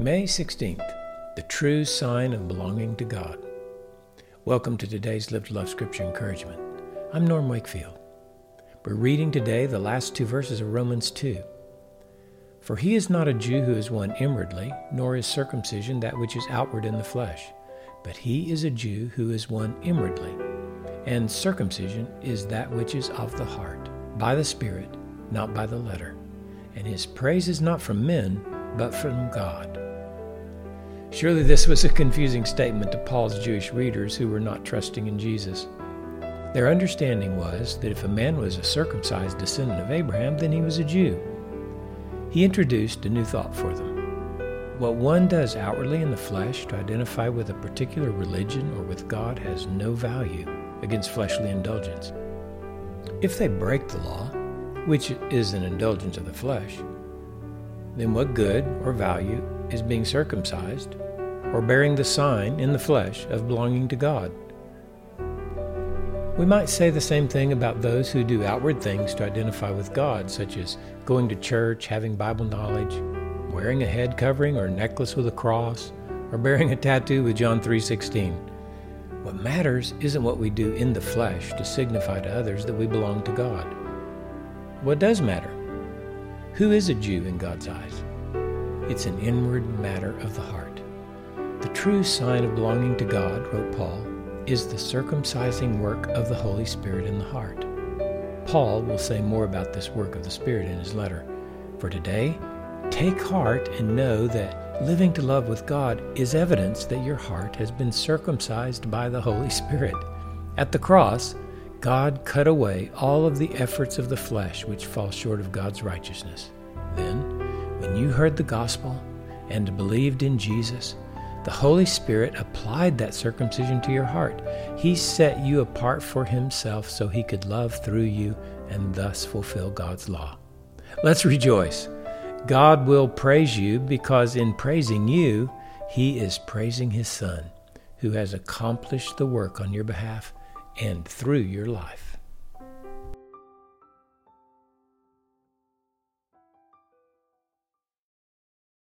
May 16th, the true sign of belonging to God. Welcome to today's Live to Love Scripture Encouragement. I'm Norm Wakefield. We're reading today the last two verses of Romans 2. For he is not a Jew who is one inwardly, nor is circumcision that which is outward in the flesh, but he is a Jew who is one inwardly. And circumcision is that which is of the heart, by the Spirit, not by the letter. And his praise is not from men, but from God. Surely this was a confusing statement to Paul's Jewish readers who were not trusting in Jesus. Their understanding was that if a man was a circumcised descendant of Abraham, then he was a Jew. He introduced a new thought for them. What one does outwardly in the flesh to identify with a particular religion or with God has no value against fleshly indulgence. If they break the law, which is an indulgence of the flesh, then what good or value is being circumcised or bearing the sign in the flesh of belonging to God? We might say the same thing about those who do outward things to identify with God, such as going to church, having Bible knowledge, wearing a head covering or a necklace with a cross, or bearing a tattoo with John 3:16. What matters isn't what we do in the flesh to signify to others that we belong to God. What does matter who is a Jew in God's eyes? It's an inward matter of the heart. The true sign of belonging to God, wrote Paul, is the circumcising work of the Holy Spirit in the heart. Paul will say more about this work of the Spirit in his letter. For today, take heart and know that living to love with God is evidence that your heart has been circumcised by the Holy Spirit. At the cross, God cut away all of the efforts of the flesh which fall short of God's righteousness. Then, when you heard the gospel and believed in Jesus, the Holy Spirit applied that circumcision to your heart. He set you apart for Himself so He could love through you and thus fulfill God's law. Let's rejoice. God will praise you because in praising you, He is praising His Son, who has accomplished the work on your behalf and through your life.